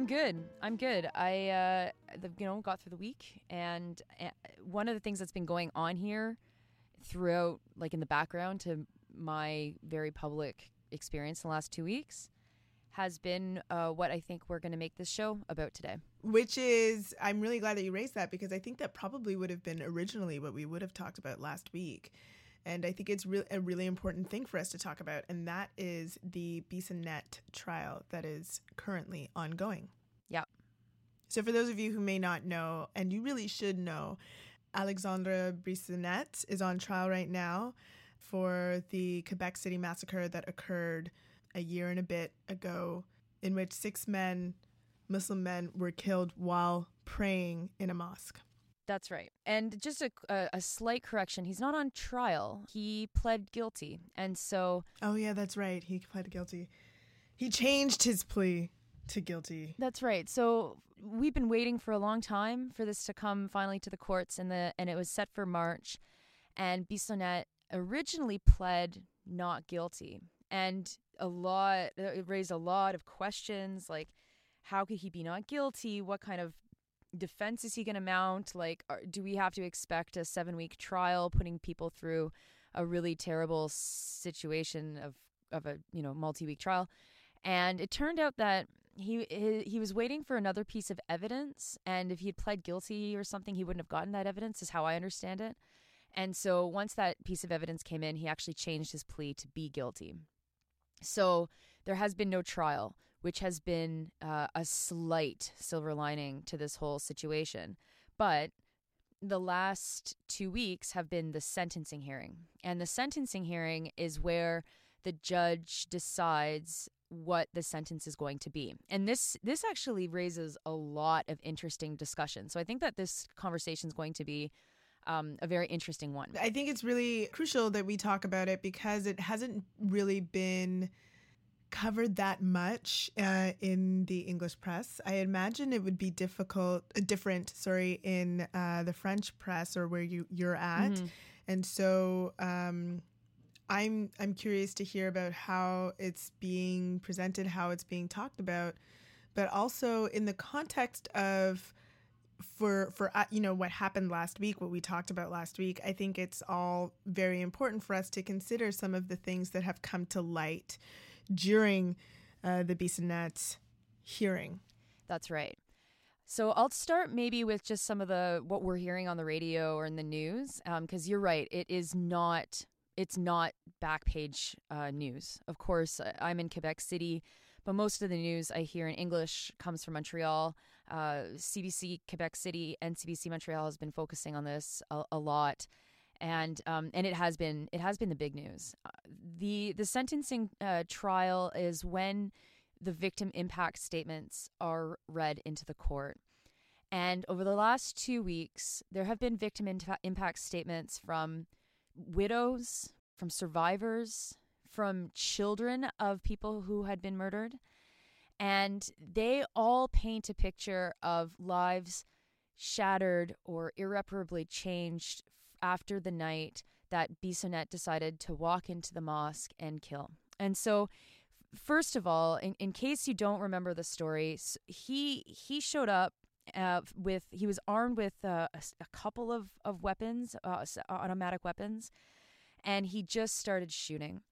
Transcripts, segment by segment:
I'm good. I'm good. I, uh, the, you know, got through the week, and uh, one of the things that's been going on here throughout, like in the background to my very public experience in the last two weeks, has been uh, what I think we're going to make this show about today. Which is, I'm really glad that you raised that because I think that probably would have been originally what we would have talked about last week. And I think it's re- a really important thing for us to talk about, and that is the Bissonnette trial that is currently ongoing. So, for those of you who may not know, and you really should know, Alexandre Bissonnette is on trial right now for the Quebec City massacre that occurred a year and a bit ago, in which six men, Muslim men, were killed while praying in a mosque. That's right. And just a, a, a slight correction he's not on trial, he pled guilty. And so. Oh, yeah, that's right. He pled guilty. He changed his plea to guilty. That's right. So we've been waiting for a long time for this to come finally to the courts, and the and it was set for March. And Bissonnette originally pled not guilty, and a lot it raised a lot of questions like, how could he be not guilty? What kind of defense is he going to mount? Like, are, do we have to expect a seven week trial, putting people through a really terrible situation of of a you know multi week trial? And it turned out that he, he was waiting for another piece of evidence, and if he had pled guilty or something, he wouldn't have gotten that evidence. Is how I understand it. And so once that piece of evidence came in, he actually changed his plea to be guilty. So there has been no trial, which has been uh, a slight silver lining to this whole situation. But the last two weeks have been the sentencing hearing. And the sentencing hearing is where the judge decides what the sentence is going to be. And this this actually raises a lot of interesting discussion. So I think that this conversation is going to be um, a very interesting one. I think it's really crucial that we talk about it because it hasn't really been covered that much uh, in the English press. I imagine it would be difficult, uh, different, sorry, in uh, the French press or where you you're at, Mhm. and so um, I'm I'm curious to hear about how it's being presented, how it's being talked about, but also in the context of for for uh, you know what happened last week what we talked about last week i think it's all very important for us to consider some of the things that have come to light during uh, the Bissonnette hearing That's right. So I'll start maybe with just some of the what we're hearing on the radio or in the news, because you're right. It is not. It's not back page uh, news. Of course, I'm in Quebec City, but most of the news I hear in English comes from Montreal. Uh, CBC Quebec City and CBC Montreal has been focusing on this a, a lot, and um, and it has been it has been the big news. Uh, the the sentencing uh, trial is when the victim impact statements are read into the court. And over the last two weeks, there have been victim impact statements from widows, from survivors, from children of people who had been murdered. And they all paint a picture of lives shattered or irreparably changed after the night that Bissonnette decided to walk into the mosque and kill. And so first of all, in, in case you don't remember the story, he he showed up uh, with he was armed with uh, a, a couple of of weapons, uh, automatic weapons, and he just started shooting.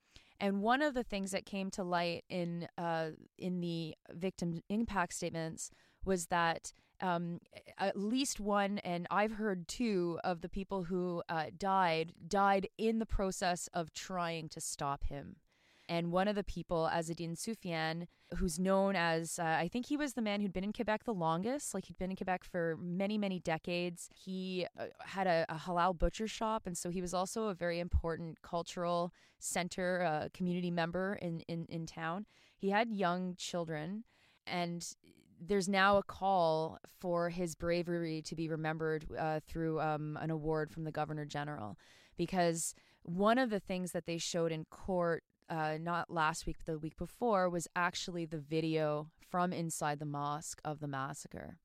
And one of the things that came to light in uh, in the victim impact statements was that um, at least one, and I've heard two of the people who uh, died died in the process of trying to stop him. And one of the people, Azzeddine Soufiane, who's known as, uh, I think he was the man who'd been in Quebec the longest. Like he'd been in Quebec for many, many decades. He uh, had a, a halal butcher shop. And so he was also a very important cultural center, uh, community member in, in, in town. He had young children. And there's now a call for his bravery to be remembered uh, through um, an award from the governor general. Because one of the things that they showed in court uh, not last week, but the week before, was actually the video from inside the mosque of the massacre.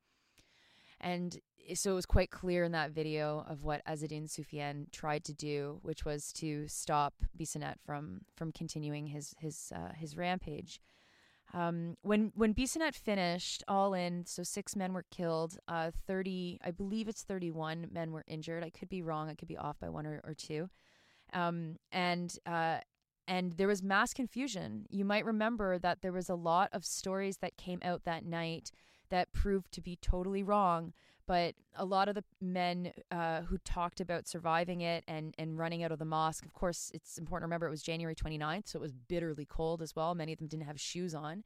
And so it was quite clear in that video of what Azzeddine Soufiane tried to do, which was to stop Bissonnette from from continuing his his uh, his rampage. Um, when when Bissonnette finished, all in, so six men were killed, uh, thirty, I believe it's thirty-one men were injured. I could be wrong. I could be off by one or, or two. Um, and uh, and there was mass confusion. You might remember that there was a lot of stories that came out that night that proved to be totally wrong. But a lot of the men uh, who talked about surviving it and, and running out of the mosque, of course, it's important to remember it was January 29th, so it was bitterly cold as well. Many of them didn't have shoes on.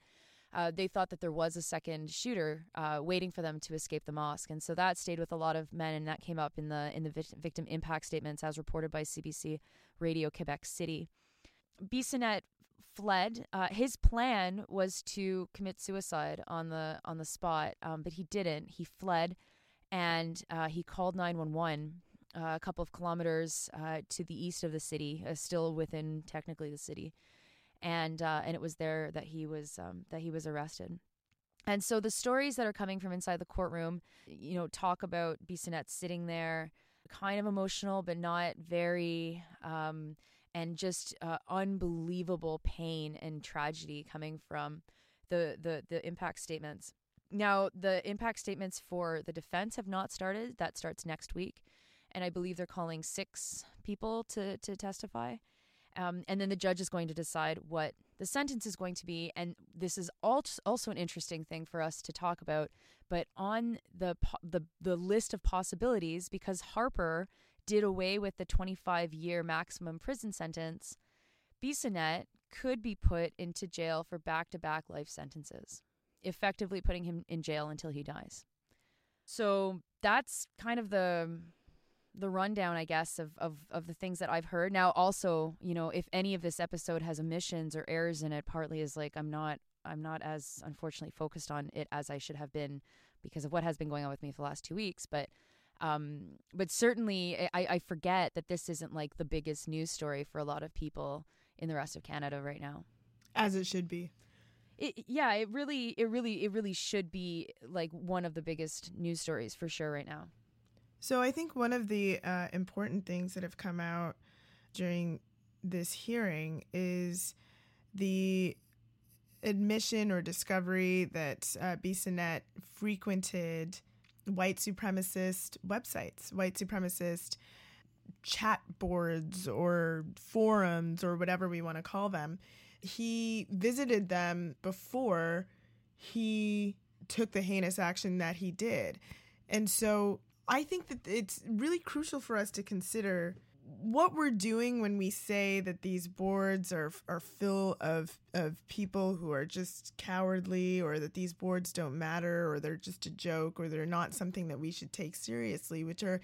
Uh, they thought that there was a second shooter uh, waiting for them to escape the mosque, and so that stayed with a lot of men, and that came up in the in the victim impact statements as reported by CBC Radio Quebec City. Bissonnette fled. Uh, his plan was to commit suicide on the on the spot, um, but he didn't. He fled, and uh, he called nine one one. Uh, a couple of kilometers uh, to the east of the city, uh, still within technically the city, and uh, and it was there that he was um, that he was arrested. And so the stories that are coming from inside the courtroom, you know, talk about Bissonnette sitting there, kind of emotional, but not very. Um, and just uh, unbelievable pain and tragedy coming from the, the the impact statements. Now, the impact statements for the defense have not started. That starts next week, and I believe they're calling six people to to testify. Um, and then the judge is going to decide what the sentence is going to be. And this is also an interesting thing for us to talk about. But on the the the list of possibilities, because Harper did away with the 25 year maximum prison sentence, Bissonnette could be put into jail for back to back life sentences, effectively putting him in jail until he dies. So that's kind of the the rundown, I guess, of, of, of the things that I've heard. Now, also, you know, if any of this episode has omissions or errors in it, partly is like I'm not I'm not as unfortunately focused on it as I should have been because of what has been going on with me for the last two weeks. But um, but certainly, I, I forget that this isn't like the biggest news story for a lot of people in the rest of Canada right now. As it should be. It, yeah, it really, it really, it really should be like one of the biggest news stories for sure right now. So I think one of the uh, important things that have come out during this hearing is the admission or discovery that uh, Bissonnette frequented white supremacist websites, white supremacist chat boards or forums or whatever we want to call them. He visited them before he took the heinous action that he did. And so I think that it's really crucial for us to consider what we're doing when we say that these boards are are full of of people who are just cowardly or that these boards don't matter or they're just a joke or they're not something that we should take seriously which are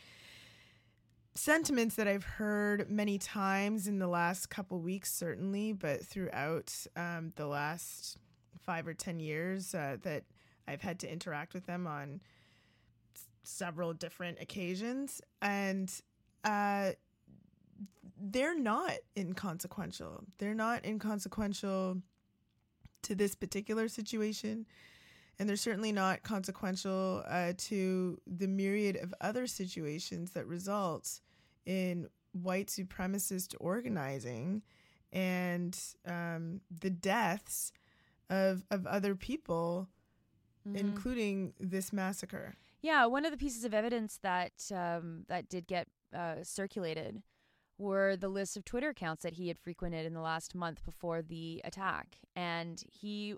sentiments that I've heard many times in the last couple weeks certainly but throughout um, the last five or ten years uh, that I've had to interact with them on s- several different occasions. And uh, they're not inconsequential. They're not inconsequential to this particular situation. And they're certainly not consequential uh, to the myriad of other situations that result in white supremacist organizing and um, the deaths of, of other people, mm-hmm. including this massacre. Yeah, one of the pieces of evidence that um, that did get uh, circulated were the list of Twitter accounts that he had frequented in the last month before the attack. And he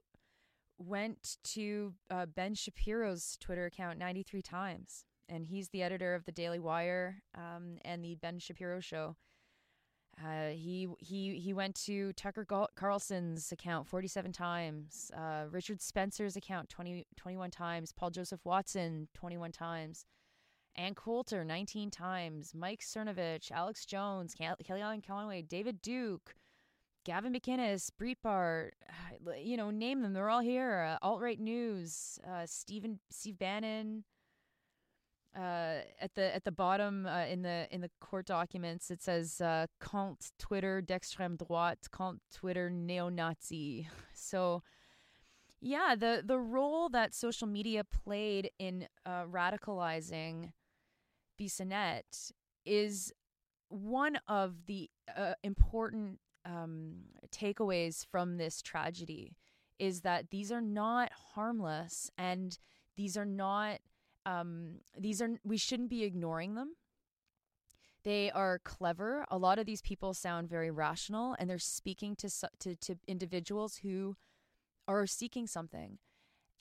went to uh, Ben Shapiro's Twitter account 93 times. And he's the editor of the Daily Wire um, and the Ben Shapiro Show. Uh, he he he went to Tucker Carlson's account 47 times, uh, Richard Spencer's account 20, 21 times, Paul Joseph Watson 21 times, Ann Coulter 19 times, Mike Cernovich, Alex Jones, Kellyanne Conway, David Duke, Gavin McInnes, Breitbart, you know, name them. They're all here. Uh, Alt right news, uh, Stephen Steve Bannon. Uh, at the at the bottom uh, in the in the court documents, it says uh, "compte Twitter d'extrême droite, compte Twitter neo-Nazi." So Yeah, the the role that social media played in uh, radicalizing Bissonnette is one of the uh, important um, takeaways from this tragedy is that these are not harmless and these are not um, these are we shouldn't be ignoring them. They are clever. A lot of these people sound very rational and they're speaking to to, to individuals who are seeking something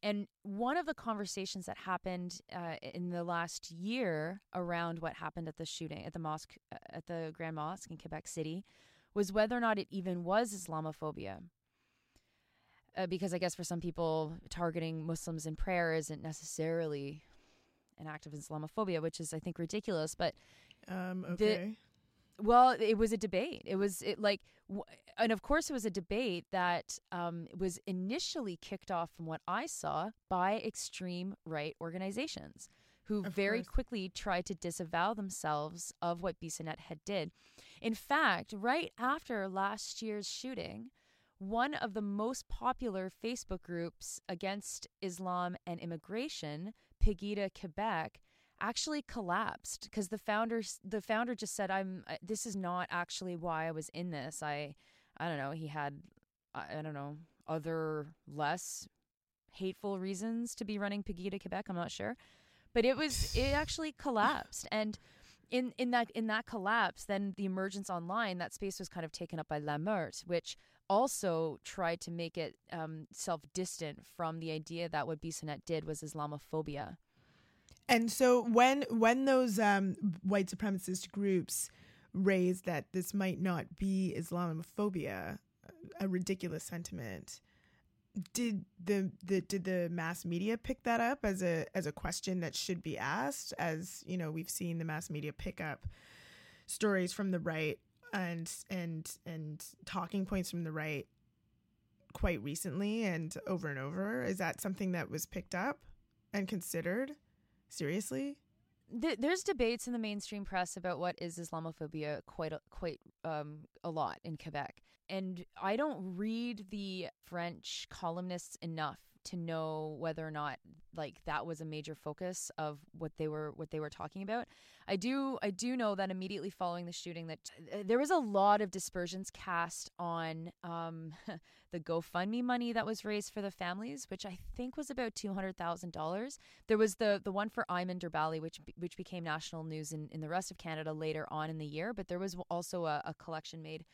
and one of the conversations that happened uh, in the last year around what happened at the shooting at the mosque uh, at the Grand Mosque in Quebec City was whether or not it even was Islamophobia. Uh, because I guess for some people, targeting Muslims in prayer isn't necessarily an act of Islamophobia, which is I think ridiculous. But um, okay. Well, it was a debate. It was it like and of course, it was a debate that um, was initially kicked off, from what I saw, by extreme right organizations who Of very course. quickly tried to disavow themselves of what Bissonnette had did. In fact, right after last year's shooting, one of the most popular Facebook groups against Islam and immigration, Pegida Quebec, actually collapsed because the founders the founder just said I'm this is not actually why I was in this. I I don't know, he had I, I don't know, other less hateful reasons to be running Pegida Quebec, I'm not sure. But it was it actually collapsed and in in that in that collapse, then the emergence online, that space was kind of taken up by La Meute, which also tried to make it um, self distant from the idea that what Bissonnette did was Islamophobia. And so when when those um, white supremacist groups raised that this might not be Islamophobia, a ridiculous sentiment, did the, the did the mass media pick that up as a as a question that should be asked? As you know, we've seen the mass media pick up stories from the right and and and talking points from the right quite recently and over and over. Is that something that was picked up and considered? Seriously? There's debates in the mainstream press about what is Islamophobia quite a, quite um, a lot in Quebec, and I don't read the French columnists enough to know whether or not like that was a major focus of what they were what they were talking about. I do I do know that immediately following the shooting that uh, there was a lot of dispersions cast on um, the GoFundMe money that was raised for the families, which I think was about two hundred thousand dollars. There was the the one for Aymen Derbali, which which became national news in, in the rest of Canada later on in the year. But there was also a, a collection made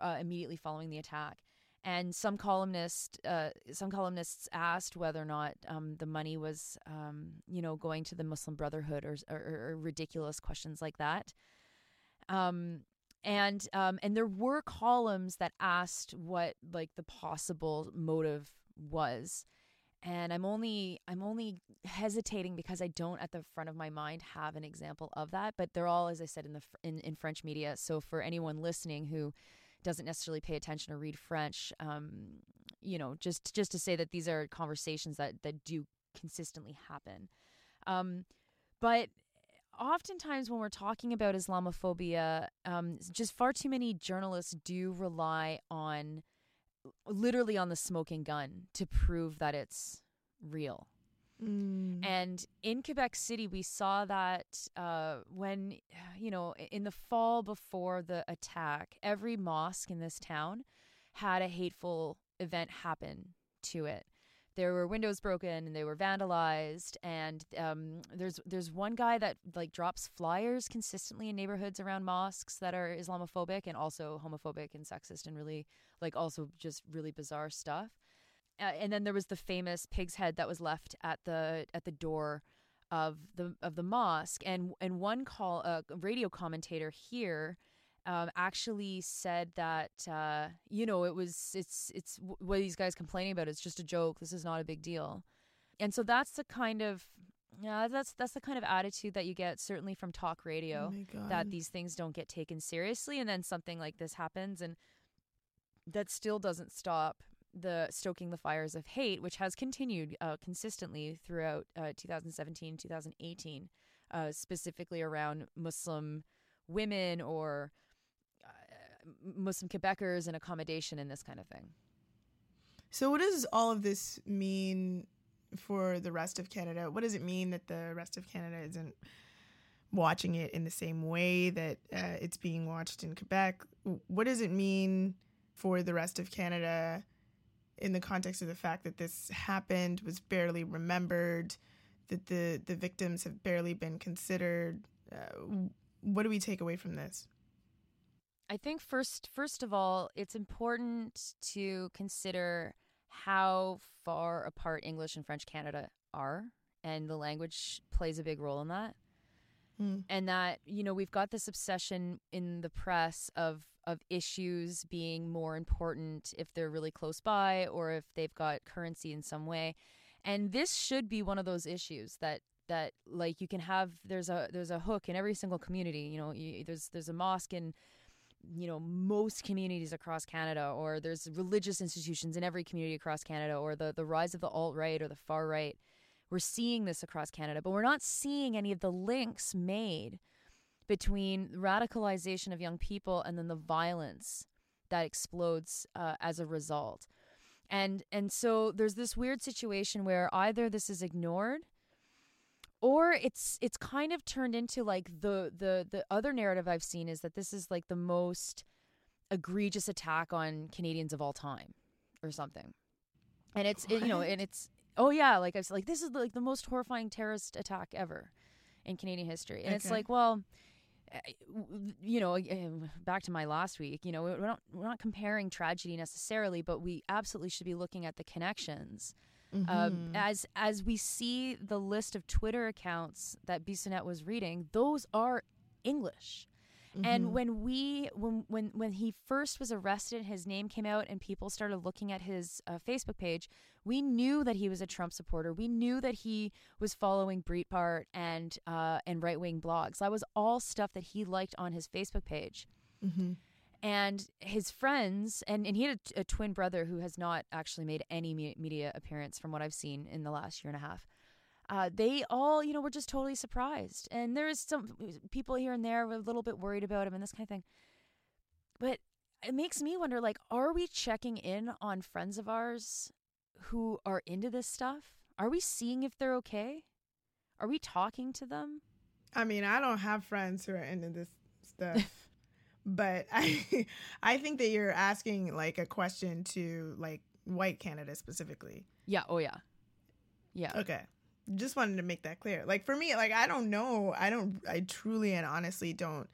uh, immediately following the attack. And some columnists, uh, some columnists asked whether or not um, the money was, um, you know, going to the Muslim Brotherhood or, or, or ridiculous questions like that. Um, and um, and there were columns that asked what like the possible motive was. And i'm only i'm only hesitating because i don't at the front of my mind have an example of that. But they're all as i said in the in, in french media. So for anyone listening who doesn't necessarily pay attention or read french um, you know just just to say that these are conversations that that do consistently happen um, but oftentimes when we're talking about Islamophobia, um, just far too many journalists do rely on literally on the smoking gun to prove that it's real. Mm. And in Quebec City, we saw that uh, when, you know, in the fall before the attack, every mosque in this town had a hateful event happen to it. There were windows broken and they were vandalized. And um, there's there's one guy that like drops flyers consistently in neighborhoods around mosques that are Islamophobic and also homophobic and sexist and really like also just really bizarre stuff uh, and then there was the famous pig's head that was left at the at the door of the of the mosque. And and one call a uh, radio commentator here um, actually said that uh, you know it was it's it's what these guys complaining about it's just a joke this is not a big deal. And so that's the kind of yeah that's that's the kind of attitude that you get certainly from talk radio oh that these things don't get taken seriously and then something like this happens and that still doesn't stop the stoking the fires of hate which has continued uh, consistently throughout uh, 2017 2018 uh, specifically around muslim women or uh, muslim quebecers and accommodation and this kind of thing So, what does all of this mean for the rest of Canada? What does it mean that the rest of Canada isn't watching it in the same way that uh, it's being watched in Quebec? What does it mean for the rest of Canada in the context of the fact that this happened, was barely remembered, that the, the victims have barely been considered? Uh, what do we take away from this? I think first first of all, it's important to consider how far apart English and French Canada are and the language plays a big role in that. Mm. And that, you know, we've got this obsession in the press of of issues being more important if they're really close by or if they've got currency in some way. And this should be one of those issues that that like you can have there's a there's a hook in every single community, you know, you, there's there's a mosque in you know most communities across Canada or there's religious institutions in every community across Canada or the the rise of the alt right or the far right we're seeing this across Canada but we're not seeing any of the links made between radicalization of young people and then the violence that explodes uh, as a result and and so there's this weird situation where either this is ignored or it's it's kind of turned into like the the the other narrative I've seen is that this is like the most egregious attack on Canadians of all time or something. And it's it, you know and it's oh yeah like I was like this is like the most horrifying terrorist attack ever in Canadian history. And it's like well eh, you know eh, back to my last week you know we're not we're not comparing tragedy necessarily but we absolutely should be looking at the connections um, Mhm. as as we see the list of Twitter accounts that Bissonnette was reading, those are English. And Mhm. when we when when when he first was arrested, his name came out, and people started looking at his uh, Facebook page. We knew that he was a Trump supporter. We knew that he was following Breitbart and uh, and right wing blogs. That was all stuff that he liked on his Facebook page Mhm. and his friends and, and he had a, a twin brother who has not actually made any me- media appearance from what i've seen in the last year and a half uh, they all you know were just totally surprised. And there's some people here and there were a little bit worried about him and this kind of thing. But it makes me wonder like are we checking in on friends of ours who are into this stuff? Are we seeing if they're okay? Are we talking to them? I mean, I don't have friends who are into this stuff, but I, I think that you're asking like a question to like white Canada specifically. yeah oh yeah. Yeah. Okay, just wanted to make that clear. Like for me, like I don't know, I don't, I truly and honestly don't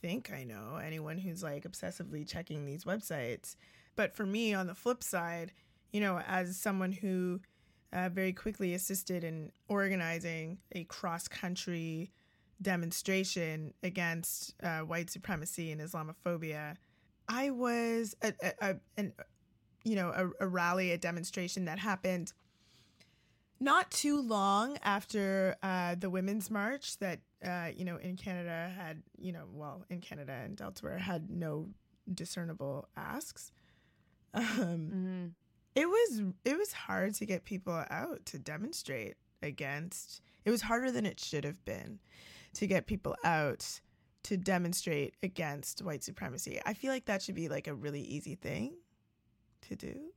think I know anyone who's like obsessively checking these websites. But for me, on the flip side, you know, as someone who uh, very quickly assisted in organizing a cross country demonstration against uh, white supremacy and Islamophobia, I was a, a, a an, you know a, a rally, a demonstration that happened not too long after uh, the women's march that uh, you know in Canada had you know well in Canada and elsewhere had no discernible asks. Um, hmm it was it was hard to get people out to demonstrate against. It was harder than it should have been to get people out to demonstrate against white supremacy. I feel like that should be like a really easy thing to do.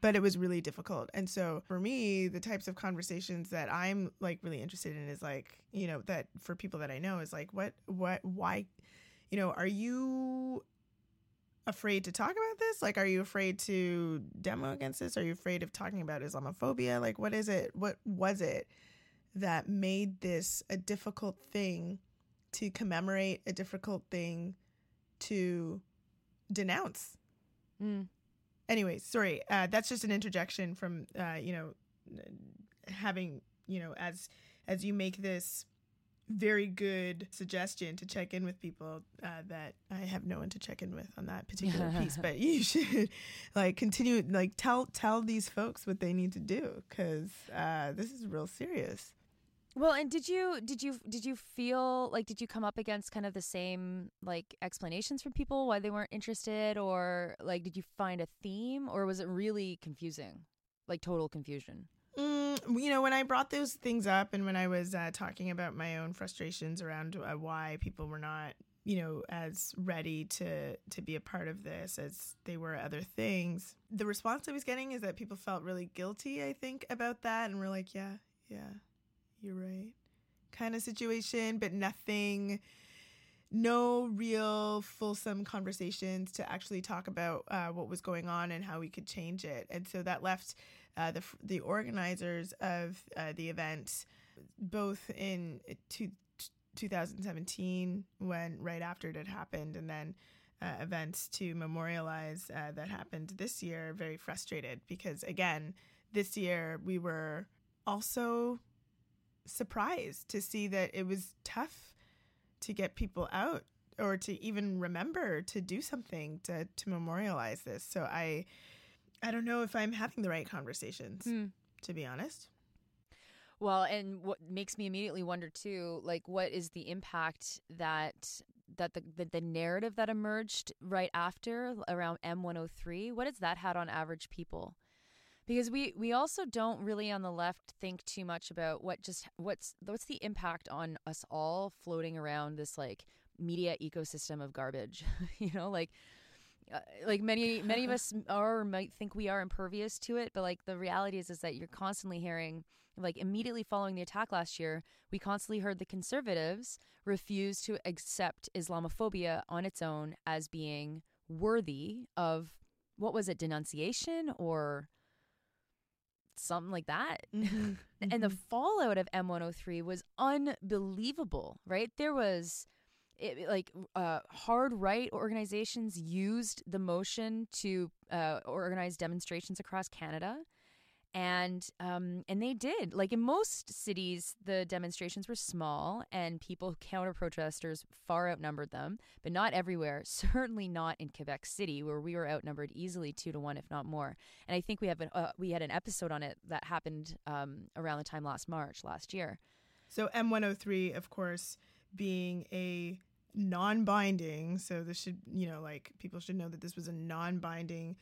But it was really difficult. And so for me, the types of conversations that I'm like really interested in is like, you know, that for people that I know is like what what why you know, are you afraid to talk about this? Like, are you afraid to demo against this? Are you afraid of talking about Islamophobia? Like, what is it? What was it that made this a difficult thing to commemorate, a difficult thing to denounce? Mm. Anyways, sorry. Uh, that's just an interjection from, uh, you know, having, you know, as as you make this very good suggestion to check in with people uh, that I have no one to check in with on that particular piece, but you should like continue like tell tell these folks what they need to do because uh, this is real serious. Well, and did you did you did you feel like did you come up against kind of the same like explanations from people why they weren't interested or like did you find a theme or was it really confusing? Like total confusion. Mm, you know, when I brought those things up and when I was uh, talking about my own frustrations around uh, why people were not you know, as ready to to be a part of this as they were other things. The response I was getting is that people felt really guilty, I think, about that and we're like, yeah, yeah, you're right. Kind of situation, but nothing no real fulsome conversations to actually talk about uh, what was going on and how we could change it. And so that left uh, the the organizers of uh, the event both in two, 2017 when right after it had happened and then uh, events to memorialize uh, that happened this year very frustrated because again this year we were also surprised to see that it was tough to get people out or to even remember to do something to, to memorialize this so i i don't know if i'm having the right conversations Hmm. to be honest Well, and what makes me immediately wonder too, like what is the impact that that the the, the narrative that emerged right after around M103, what has that had on average people? Because we we also don't really on the left think too much about what just what's what's the impact on us all floating around this like media ecosystem of garbage, you know, like uh, like many many of us are might think we are impervious to it but like the reality is is that you're constantly hearing like immediately following the attack last year we constantly heard the conservatives refuse to accept islamophobia on its own as being worthy of what was it denunciation or something like that Mm-hmm. and the fallout of M103 was unbelievable, right? There was it, like uh, hard right organizations used the motion to uh, organize demonstrations across Canada. And um, and they did like in most cities, the demonstrations were small, and people counter protesters far outnumbered them, but not everywhere. Certainly not in Quebec City, where we were outnumbered easily two to one, if not more. And I think we have an, uh, we had an episode on it that happened um, around the time last March last year. So M103, of course, being a non-binding, so this should, you know, like people should know that this was a non-binding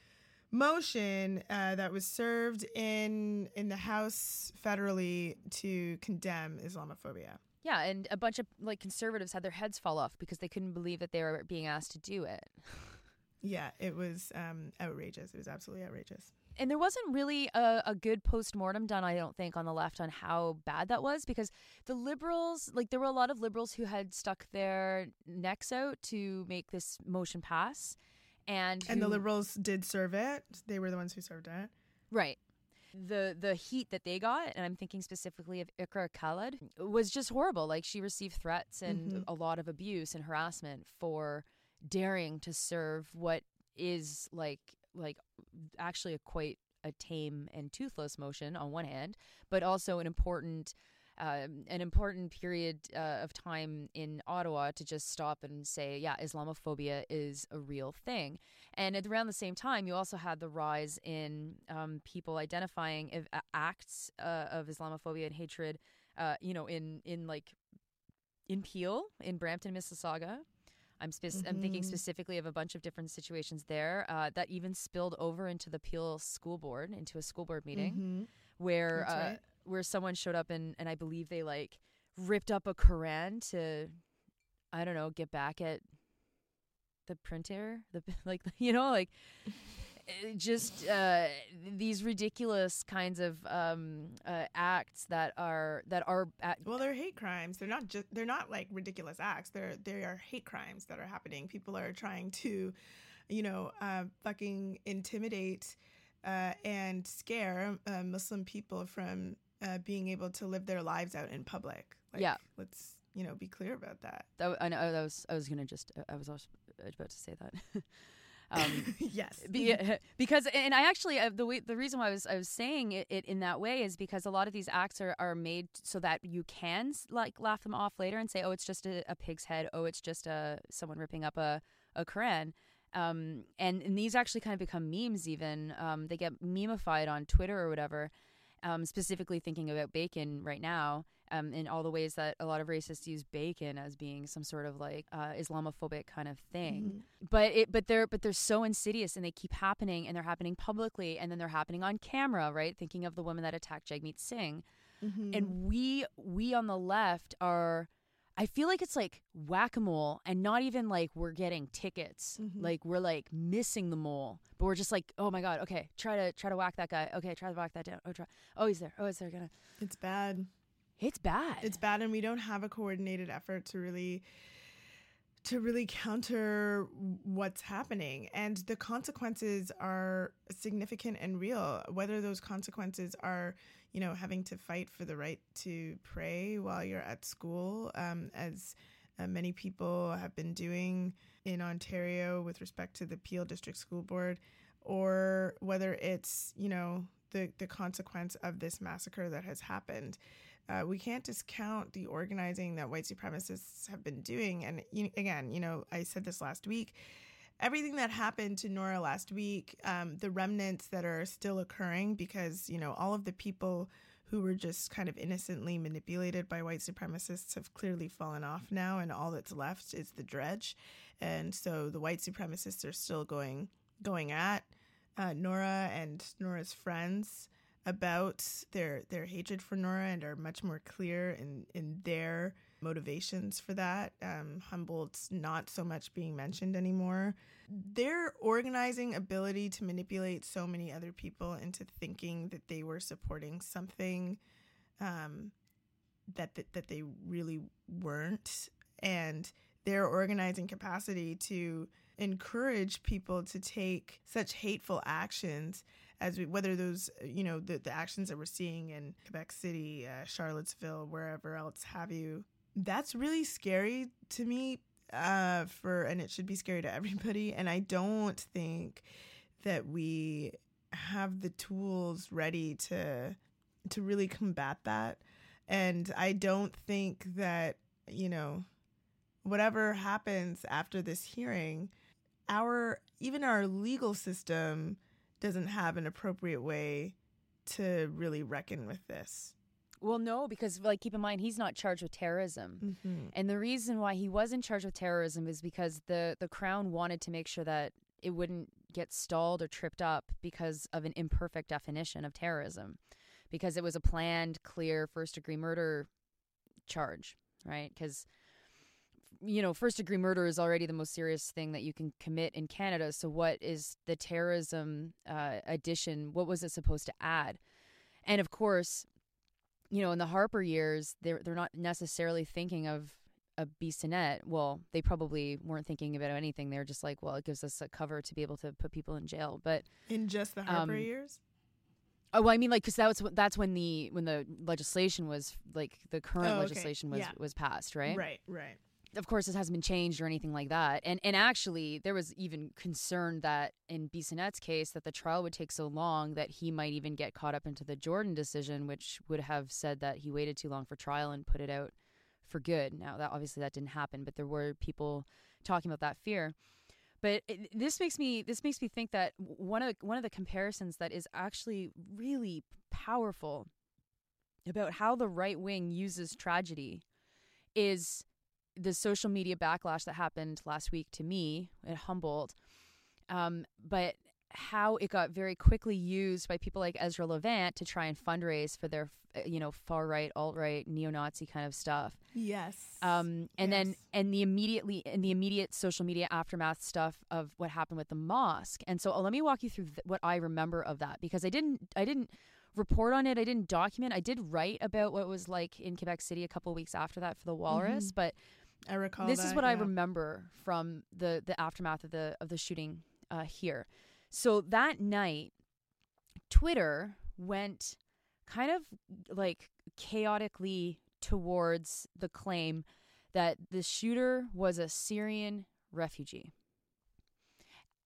motion uh, that was served in in the House federally to condemn Islamophobia. Yeah, and a bunch of like conservatives had their heads fall off because they couldn't believe that they were being asked to do it. Yeah, it was um, outrageous. It was absolutely outrageous. And there wasn't really a, a good post mortem done, I don't think, on the left on how bad that was because the liberals, like, there were a lot of liberals who had stuck their necks out to make this motion pass. And, And the liberals did serve it. They were the ones who served it. Right. The the heat that they got, and I'm thinking specifically of Iqra Khalid, was just horrible. Like she received threats and Mhm. a lot of abuse and harassment for daring to serve what is like like actually a quite a tame and toothless motion on one hand, but also an important um, an important period uh, of time in Ottawa to just stop and say, yeah, Islamophobia is a real thing. And at around the same time, you also had the rise in um, people identifying of, uh, acts uh, of Islamophobia and hatred, uh, you know, in in like in Peel, in Brampton, Mississauga. I'm spec- I'm thinking Mhm. specifically of a bunch of different situations there uh, that even spilled over into the Peel School Board, into a school board meeting Mhm. where uh, right. Where someone showed up and and I believe they like ripped up a Quran to I don't know get back at the printer the like you know like eh, just uh, these ridiculous kinds of um, uh, acts that are that are at, Well, they're hate crimes. They're not just they're not like ridiculous acts. They're they are hate crimes that are happening. People are trying to, you know, uh, fucking intimidate uh, and scare uh, Muslim people from uh, being able to live their lives out in public. Like, Yeah. let's you know be clear about that. that, I know I was I was gonna just I was also about to say that. um, yes. Be, because and I actually uh, the way, the reason why I was I was saying it, it in that way is because a lot of these acts are, are made so that you can like laugh them off later and say oh it's just a, a pig's head oh it's just a someone ripping up a a Quran um, and and these actually kind of become memes even um, they get memeified on Twitter or whatever um, specifically thinking about bacon right now um, in all the ways that a lot of racists use bacon as being some sort of like uh, Islamophobic kind of thing Mhm. but it but they're but they're so insidious and they keep happening and they're happening publicly and then they're happening on camera right thinking of the woman that attacked jagmeet singh Mhm. and we we on the left are I feel like it's like whack a mole, and not even like we're getting tickets. Mhm. Like we're like missing the mole, but we're just like, oh my god, okay, try to try to whack that guy. Okay, try to whack that down. Oh, try. Oh, he's there. Oh, he's there. Gonna. It's bad. It's bad. It's bad, and we don't have a coordinated effort to really to really counter what's happening and the consequences are significant and real whether those consequences are you know having to fight for the right to pray while you're at school um, as uh, many people have been doing in ontario with respect to the peel district school board or whether it's you know the the consequence of this massacre that has happened uh, we can't discount the organizing that white supremacists have been doing. And you, again, you know, I said this last week. Everything that happened to Nora last week, um, the remnants that are still occurring, because you know all of the people who were just kind of innocently manipulated by white supremacists have clearly fallen off now, and all that's left is the dredge. And so the white supremacists are still going going at uh, Nora and Nora's friends about their their hatred for Nora and are much more clear in in their motivations for that. Um, Humboldt's not so much being mentioned anymore. Their organizing ability to manipulate so many other people into thinking that they were supporting something um, that, that that they really weren't, and their organizing capacity to encourage people to take such hateful actions as we whether those you know the, the actions that we're seeing in quebec city uh, charlottesville wherever else have you that's really scary to me uh, for and it should be scary to everybody and i don't think that we have the tools ready to to really combat that and i don't think that you know whatever happens after this hearing our even our legal system doesn't have an appropriate way to really reckon with this. Well, no, because like keep in mind he's not charged with terrorism. Mm-hmm. And the reason why he wasn't charged with terrorism is because the the crown wanted to make sure that it wouldn't get stalled or tripped up because of an imperfect definition of terrorism. Because it was a planned, clear first degree murder charge, right? Cuz you know, first degree murder is already the most serious thing that you can commit in Canada. So, what is the terrorism uh, addition? What was it supposed to add? And of course, you know, in the Harper years, they're they're not necessarily thinking of a Bissonnette. Well, they probably weren't thinking about anything. They're just like, well, it gives us a cover to be able to put people in jail. But in just the Harper Um, years, oh, well, I mean, like, because that was that's when the when the legislation was like the current Oh, okay. legislation was Yeah. was passed, right? right, right. Of course, this hasn't been changed or anything like that. And and actually, there was even concern that in Bissonnette's case, that the trial would take so long that he might even get caught up into the Jordan decision, which would have said that he waited too long for trial and put it out for good. Now, that obviously that didn't happen, but there were people talking about that fear. But it, this makes me this makes me think that one of one of the comparisons that is actually really powerful about how the right wing uses tragedy is the social media backlash that happened last week to me at Humboldt, um, but how it got very quickly used by people like Ezra Levant to try and fundraise for their, uh, you know, far right, alt right, neo Nazi kind of stuff. Yes. Um, and then and the immediately and the immediate social media aftermath stuff of what happened with the mosque. And so uh, let me walk you through th- what I remember of that because I didn't I didn't report on it. I didn't document. I did write about what it was like in Quebec City a couple of weeks after that for the Walrus, but I recall this is that, what I remember from the the aftermath of the of the shooting uh, here. So that night, Twitter went kind of like chaotically towards the claim that the shooter was a Syrian refugee.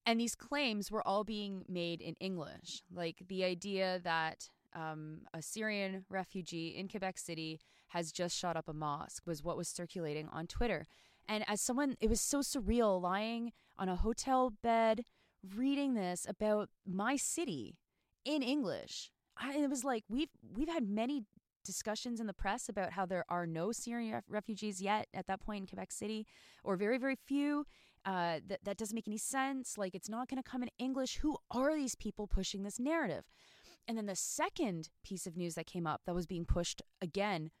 And these claims were all being made in English, like the idea that um, a Syrian refugee in Quebec City has just shot up a mosque was what was circulating on Twitter. And as someone, it was so surreal lying on a hotel bed reading this about my city in English. I, it was like we've we've had many discussions in the press about how there are no Syrian ref- refugees yet at that point in Quebec City, or very very few. Uh, that that doesn't make any sense. Like it's not going to come in English. Who are these people pushing this narrative? And then the second piece of news that came up that was being pushed again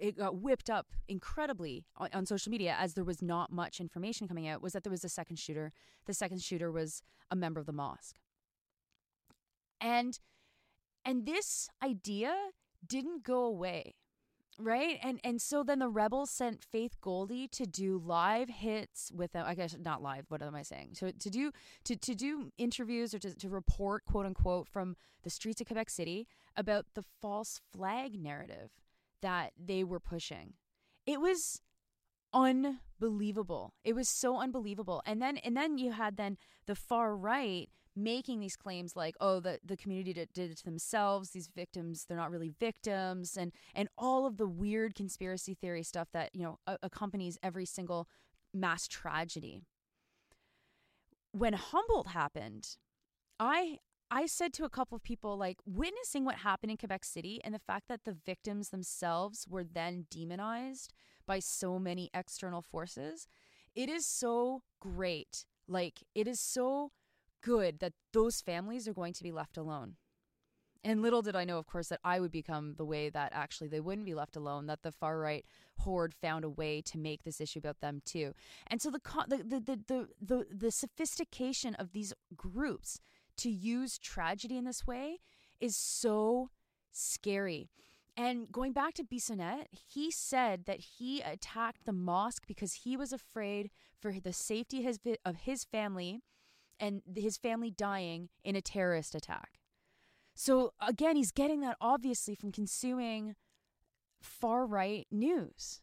it got whipped up incredibly on, on, social media as there was not much information coming out was that there was a second shooter. The second shooter was a member of the mosque. And and this idea didn't go away. Right? And and so then the rebels sent Faith Goldy to do live hits with them. I guess not live, what am I saying? So to do to, to do interviews or to, to report quote unquote from the streets of Quebec City about the false flag narrative that they were pushing. It was unbelievable. It was so unbelievable. And then and then you had then the far right making these claims like oh the, the community did, did, it to themselves these victims they're not really victims and and all of the weird conspiracy theory stuff that you know a- accompanies every single mass tragedy when humboldt happened i I said to a couple of people, like, witnessing what happened in Quebec City and the fact that the victims themselves were then demonized by so many external forces, it is so great. Like, it is so good that those families are going to be left alone. And little did I know, of course, that I would become the way that actually they wouldn't be left alone, that the far right horde found a way to make this issue about them too. And so the, the, the, the, the, the sophistication of these groups to use tragedy in this way is so scary. And going back to Bissonnette, he said that he attacked the mosque because he was afraid for the safety of his family and his family dying in a terrorist attack. So again, he's getting that obviously from consuming far right news.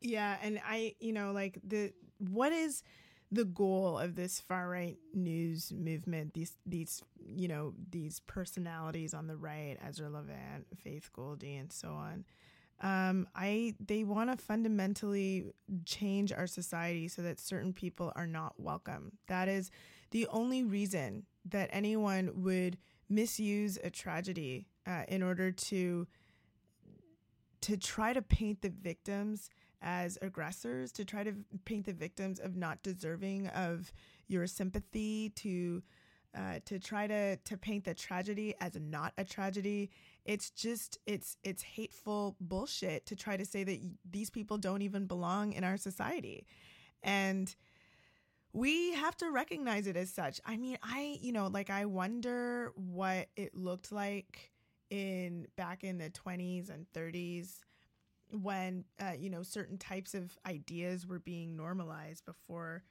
Yeah, and I, you know, like the what is the goal of this far right news movement, these these you know these personalities on the right, Ezra Levant, Faith Goldy, and so on. Um, I they want to fundamentally change our society so that certain people are not welcome. That is the only reason that anyone would misuse a tragedy uh, in order to to try to paint the victims as aggressors to try to paint the victims of not deserving of your sympathy to uh, to try to to paint the tragedy as not a tragedy. It's just it's it's hateful bullshit to try to say that these people don't even belong in our society. And we have to recognize it as such. I mean i you know like i wonder what it looked like in back in the 20s and 30s when uh, you know certain types of ideas were being normalized before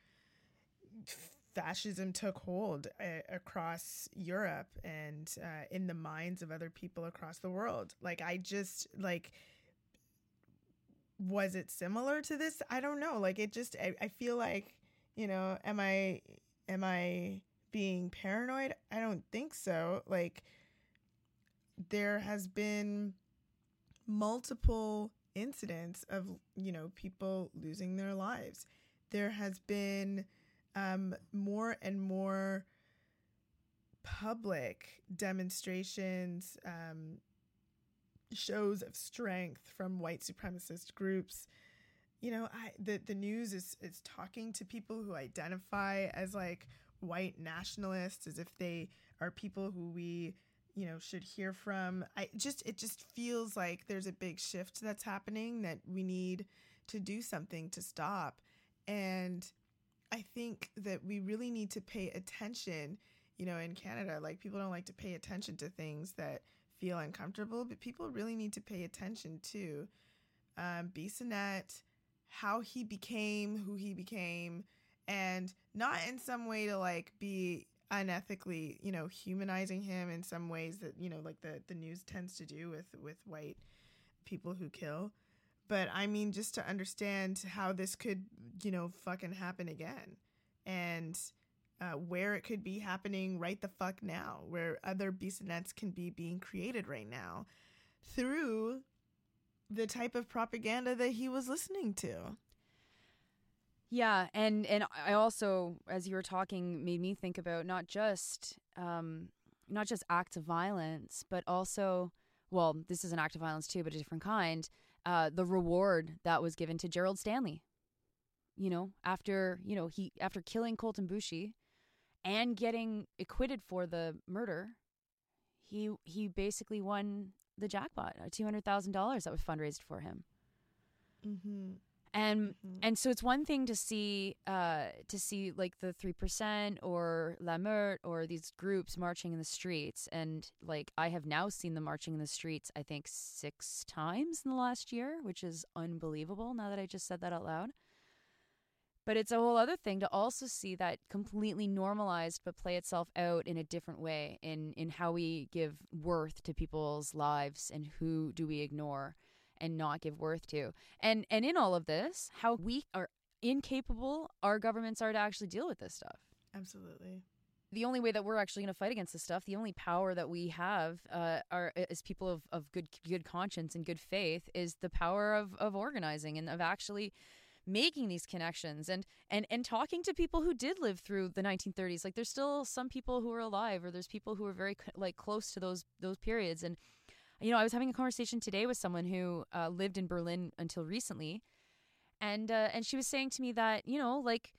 fascism took hold uh, across Europe and uh, in the minds of other people across the world. Like I just like was it similar to this? I don't know. Like it just I, I feel like, you know, am I am I being paranoid? I don't think so. Like there has been multiple incidents of you know people losing their lives. There has been um, more and more public demonstrations, um, shows of strength from white supremacist groups. You know, I the the news is is talking to people who identify as like white nationalists, as if they are people who we you know should hear from. I just it just feels like there's a big shift that's happening that we need to do something to stop. And i think that we really need to pay attention you know in canada like people don't like to pay attention to things that feel uncomfortable but people really need to pay attention to um, Bissonnette, how he became who he became and not in some way to like be unethically, you know, humanizing him in some ways that, you know, like the, the news tends to do with, with white people who kill. But I mean, just to understand how this could, you know, fucking happen again and uh, where it could be happening right the fuck now, where other Bissonnettes can be being created right now through the type of propaganda that he was listening to. Yeah, and and I also, as you were talking, made me think about not just um, not just acts of violence, but also, well, this is an act of violence too, but a different kind. Uh, the reward that was given to Gerald Stanley. You know, after you know he after killing Colten Boushie, and getting acquitted for the murder, he he basically won the jackpot, two hundred thousand dollars that was fundraised for him. Mm-hmm. And Mhm. and so it's one thing to see uh to see like the three percent or La Meute or these groups marching in the streets and like I have now seen them marching in the streets I think six times in the last year, which is unbelievable now that I just said that out loud. But it's a whole other thing to also see that completely normalized but play itself out in a different way in in how we give worth to people's lives and who do we ignore and not give worth to. And and in all of this, how weak or incapable our governments are to actually deal with this stuff. Absolutely. The only way that we're actually going to fight against this stuff, the only power that we have, uh, are as people of, of good good conscience and good faith, is the power of of organizing and of actually making these connections and and and talking to people who did live through the 1930s. Like there's still some people who are alive, or there's people who are very like close to those those periods. And you know, I was having a conversation today with someone who uh, lived in Berlin until recently, and uh, and she was saying to me that you know like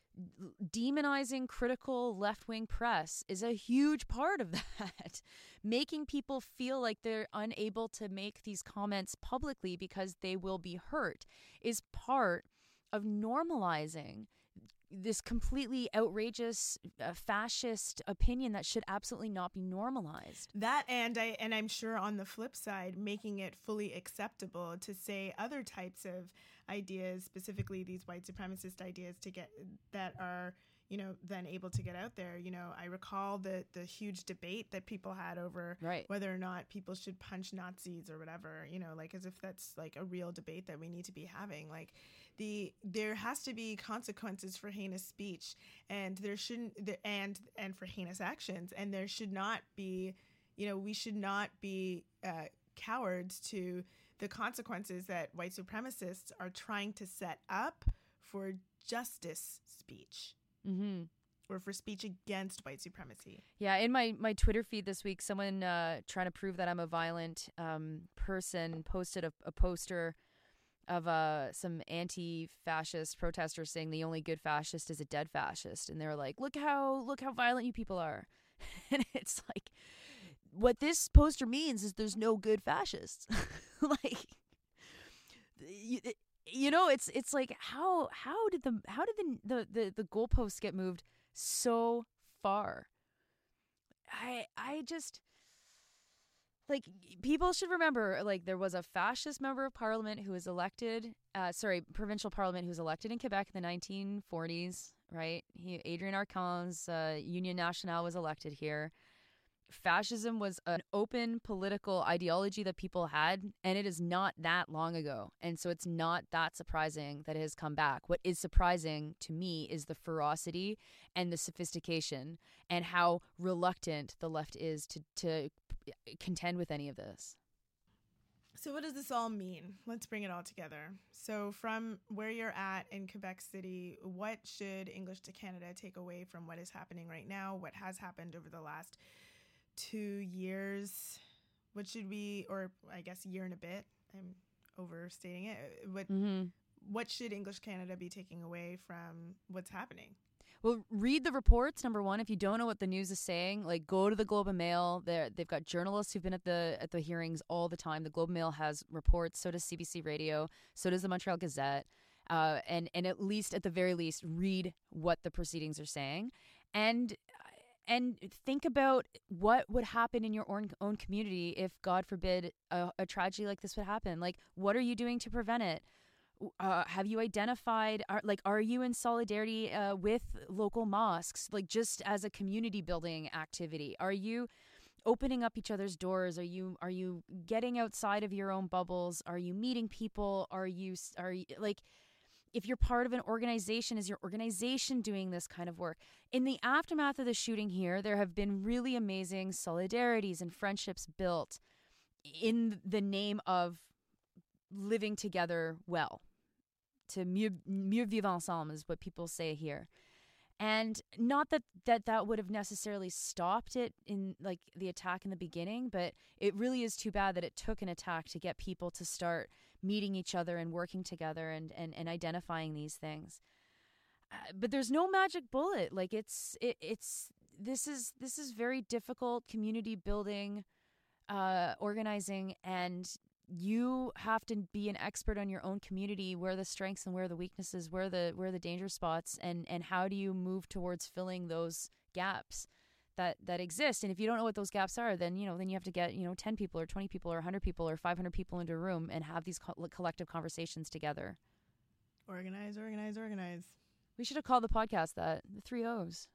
demonizing critical left-wing press is a huge part of that making people feel like they're unable to make these comments publicly because they will be hurt is part of normalizing this completely outrageous uh, fascist opinion that should absolutely not be normalized That and I and I'm sure on the flip side, making it fully acceptable to say other types of ideas, specifically these white supremacist ideas, to get that are you know then able to get out there. You know, I recall the the huge debate that people had over Right. whether or not people should punch Nazis or whatever. You know, like as if that's like a real debate that we need to be having. Like the there has to be consequences for heinous speech, and there shouldn't and and for heinous actions, and there should not be you know, we should not be uh, cowards to the consequences that white supremacists are trying to set up for justice speech mm-hmm or for speech against white supremacy. Yeah, in my, my Twitter feed this week, someone uh, trying to prove that I'm a violent um, person posted a, a poster of uh, some anti-fascist protesters saying the only good fascist is a dead fascist, and they're like, "Look how look how violent you people are," and it's like, what this poster means is there's no good fascists, like. You, you know, it's it's like how how did the how did the the the, the goalposts get moved so far. I I just like people should remember like there was a fascist member of parliament who was elected uh sorry provincial parliament who was elected in Quebec in the 1940s right? He Adrien Arcand's uh, Union Nationale was elected here. Fascism was an open political ideology that people had and it is not that long ago. And so it's not that surprising that it has come back. What is surprising to me is the ferocity and the sophistication and how reluctant the left is to to contend with any of this So, what does this all mean? Let's bring it all together. So, from where you're at in Quebec City, what should English to Canada take away from what is happening right now? What has happened over the last two years? What should we, or I guess year and a bit? I'm overstating it. What mm-hmm. what should English Canada be taking away from what's happening? Well, read the reports. Number one, if you don't know what the news is saying, like go to the Globe and Mail. They're, they've got journalists who've been at the at the hearings all the time. The Globe and Mail has reports. So does CBC Radio. So does the Montreal Gazette. Uh, and and at least at the very least, read what the proceedings are saying, and and think about what would happen in your own own community if, God forbid, a, a tragedy like this would happen. Like, what are you doing to prevent it? Uh, have you identified are, like are you in solidarity uh, with local mosques like just as a community building activity? Are you opening up each other's doors? Are you are you getting outside of your own bubbles? Are you meeting people? Are you are you like if you're part of an organization is your organization doing this kind of work? In the aftermath of the shooting here there have been really amazing solidarities and friendships built in the name of living together well to mieux, mieux vivre ensemble is what people say here. And not that, that that would have necessarily stopped it in like the attack in the beginning but it really is too bad that it took an attack to get people to start meeting each other and working together and and, and identifying these things. Uh, but there's no magic bullet. Like it's it, it's this is this is very difficult community building uh, organizing and you have to be an expert on your own community where the strengths and where the weaknesses where the where the danger spots and and how do you move towards filling those gaps that that exist? And if you don't know what those gaps are then you know then you have to get you know 10 people or 20 people or 100 people or 500 people into a room and have these co- collective conversations together. Organize, organize, organize. we should have called the podcast that the three o's